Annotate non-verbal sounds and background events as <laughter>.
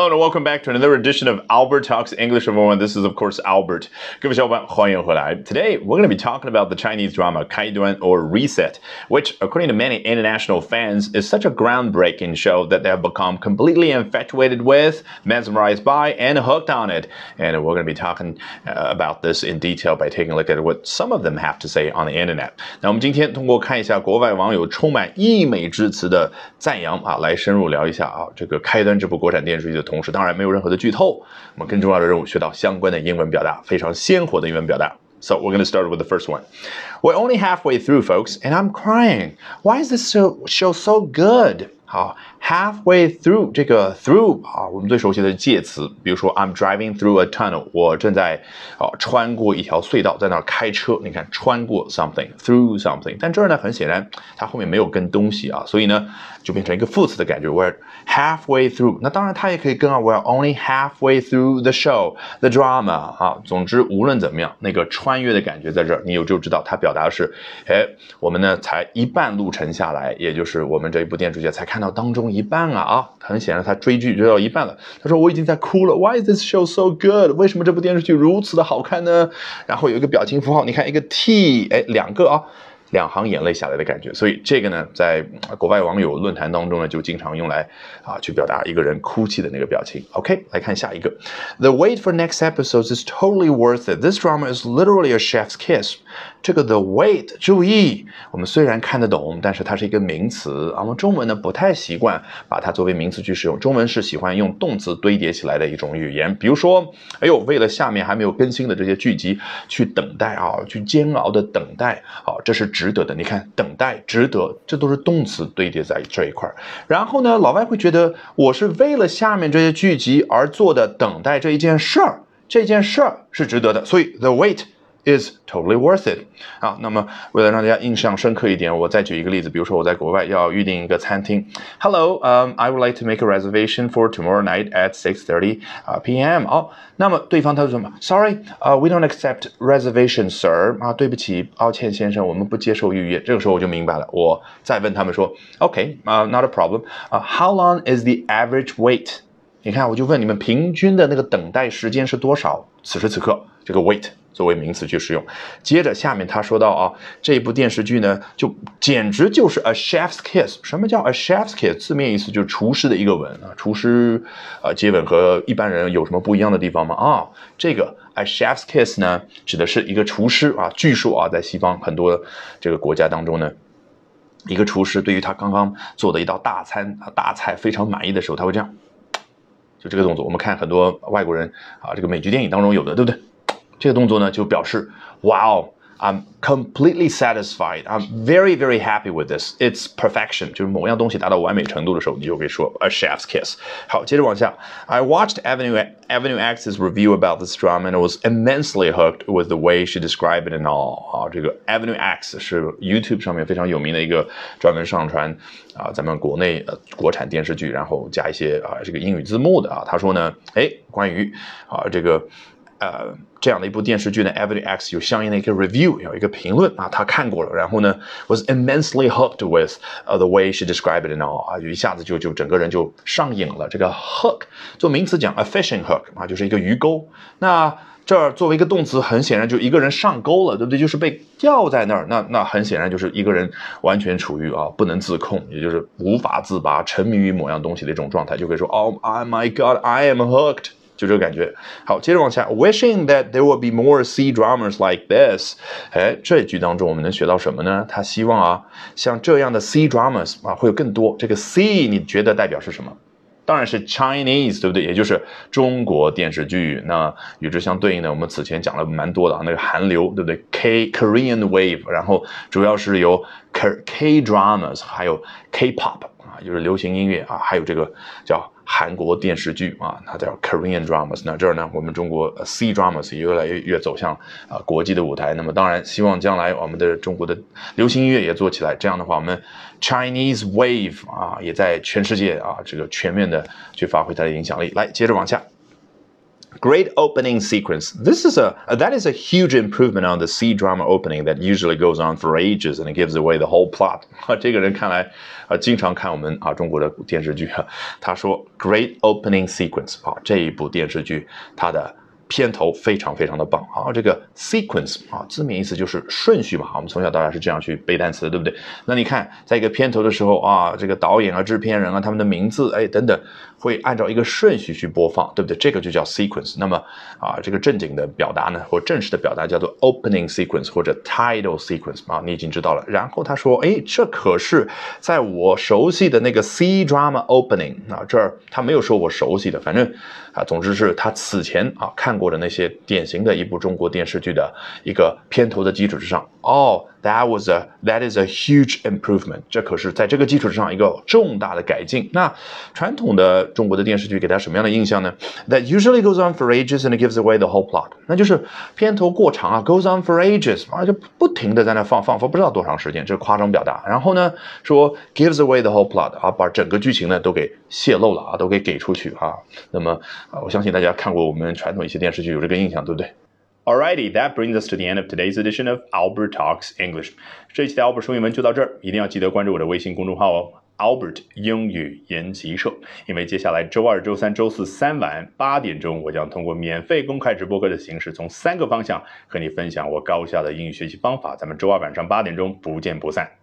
Hello and welcome back to another edition of Albert Talks English everyone. This is of course Albert. 各位小伙伴，欢迎回来. Today we're going to be talking about the Chinese drama 开端 or Reset, which according to many international fans is such a groundbreaking show that they have become completely infatuated with, mesmerized by, and hooked on it. And we're going to be talking uh, about this in detail by taking a look at what some of them have to say on the internet. 那我们今天通过看一下国外网友充满溢美之词的赞扬啊，来深入聊一下啊这个开端这部国产电视剧的。 同时，当然没有任何的剧透。我们更重要的任务，学到相关的英文表达，非常鲜活的英文表达。So we're going to start with the first one. We're only halfway through, folks, and I'm crying. Why is this show so good? 好，halfway through 这个 through 啊，我们最熟悉的介词，比如说 I'm driving through a tunnel，我正在啊穿过一条隧道，在那儿开车。你看穿过 something through something，但这儿呢，很显然它后面没有跟东西啊，所以呢就变成一个副词的感觉。，where halfway through，那当然它也可以跟啊，where only halfway through the show，the drama 啊。总之无论怎么样，那个穿越的感觉在这儿，你有就知道它表达的是，哎，我们呢才一半路程下来，也就是我们这一部电视剧才看。到当中一半啊啊，很显然他追剧追到一半了。他说我已经在哭了。Why is this show so good？为什么这部电视剧如此的好看呢？然后有一个表情符号，你看一个 T，哎，两个啊。两行眼泪下来的感觉，所以这个呢，在国外网友论坛当中呢，就经常用来啊去表达一个人哭泣的那个表情。OK，来看下一个，The wait for next episodes is totally worth it. This drama is literally a chef's kiss. 这个 the wait，注意，我们虽然看得懂，但是它是一个名词啊。我们中文呢不太习惯把它作为名词去使用，中文是喜欢用动词堆叠起来的一种语言。比如说，哎呦，为了下面还没有更新的这些剧集去等待啊，去煎熬的等待啊，这是。值得的，你看，等待值得，这都是动词堆叠在这一块儿。然后呢，老外会觉得我是为了下面这些剧集而做的等待这一件事儿，这件事儿是值得的。所以，the wait。is totally worth it 啊。那么为了让大家印象深刻一点，我再举一个例子，比如说我在国外要预定一个餐厅，Hello，嗯、um,，I would like to make a reservation for tomorrow night at 6:30 p.m. 哦，那么对方他说什么？Sorry，呃、uh,，we don't accept reservation, sir。啊，对不起，抱歉先生，我们不接受预约。这个时候我就明白了，我再问他们说，OK，啊、uh,，not a problem。啊、uh,，How long is the average wait？你看，我就问你们平均的那个等待时间是多少？此时此刻，这个 wait 作为名词去使用。接着下面他说到啊，这部电视剧呢，就简直就是 a chef's kiss。什么叫 a chef's kiss？字面意思就是厨师的一个吻啊。厨师啊接吻和一般人有什么不一样的地方吗？啊，这个 a chef's kiss 呢，指的是一个厨师啊。据说啊，在西方很多这个国家当中呢，一个厨师对于他刚刚做的一道大餐啊大菜非常满意的时候，他会这样。就这个动作，我们看很多外国人啊，这个美剧电影当中有的，对不对？这个动作呢，就表示哇哦。I'm completely satisfied. I'm very, very happy with this. It's perfection. 就是某样东西达到完美程度的时候，你就可以说 a chef's kiss. 好，接着往下。I watched Avenue Avenue X's review about this drama and was immensely hooked with the way she described it and all. 啊，这个 Avenue X 是 YouTube 上面非常有名的一个专门上传啊咱们国内呃国产电视剧，然后加一些啊这个英语字幕的啊。他说呢，哎，关于啊这个。 呃，这样的一部电视剧呢，Every X 有相应的一个 review，有一个评论啊，他看过了，然后呢，was immensely hooked with the way she described it and all 啊，就一下子就就整个人就上瘾了。这个 hook 做名词讲，a fishing hook 啊，就是一个鱼钩。那这儿作为一个动词，很显然就一个人上钩了，对不对？就是被吊在那儿。那那很显然就是一个人完全处于啊不能自控，也就是无法自拔，沉迷于某样东西的一种状态，就可以说，Oh my God，I am hooked。就这个感觉。好，接着往下，wishing that there will be more C dramas like this。哎，这句当中我们能学到什么呢？他希望啊，像这样的 C dramas 啊，会有更多。这个 C 你觉得代表是什么？当然是 Chinese，对不对？也就是中国电视剧。那与之相对应的，我们此前讲了蛮多的啊，那个韩流，对不对？K Korean wave，然后主要是由 K K dramas，还有 K pop 啊，就是流行音乐啊，还有这个叫。韩国电视剧啊，它叫 Korean dramas。那这儿呢，我们中国 C dramas 也越来越越走向啊国际的舞台。那么当然，希望将来我们的中国的流行音乐也做起来。这样的话，我们 Chinese wave 啊，也在全世界啊这个全面的去发挥它的影响力。来，接着往下。Great opening sequence. This is a that is a huge improvement on the C drama opening that usually goes on for ages and it gives away the whole plot. <laughs> 啊，这个人看来啊，经常看我们啊中国的电视剧啊。他说，Great opening sequence 啊，这一部电视剧它的。 片头非常非常的棒啊！这个 sequence 啊，字面意思就是顺序嘛。我们从小到大是这样去背单词，对不对？那你看，在一个片头的时候啊，这个导演啊、制片人啊，他们的名字哎等等，会按照一个顺序去播放，对不对？这个就叫 sequence。那么啊，这个正经的表达呢，或正式的表达叫做 opening sequence 或者 title sequence 啊，你已经知道了。然后他说，哎，这可是在我熟悉的那个 C drama opening 啊，这儿他没有说我熟悉的，反正啊，总之是他此前啊看。过的那些典型的一部中国电视剧的一个片头的基础之上，哦，that was a that is a huge improvement，这可是在这个基础之上一个重大的改进。那传统的中国的电视剧给大家什么样的印象呢？That usually goes on for ages and gives away the whole plot，那就是片头过长啊，goes on for ages 啊，就不停的在那放放放不知道多长时间，这是夸张表达。然后呢，说 gives away the whole plot 啊，把整个剧情呢都给泄露了啊，都给给出去啊。那么啊，我相信大家看过我们传统一些电视剧有这个印象，对不对？Alrighty, that brings us to the end of today's edition of Albert Talks English。这一期的 Albert 说英文就到这儿，一定要记得关注我的微信公众号哦，Albert 英语研习社。因为接下来周二、周三、周四三晚八点钟，我将通过免费公开直播课的形式，从三个方向和你分享我高效的英语学习方法。咱们周二晚上八点钟不见不散。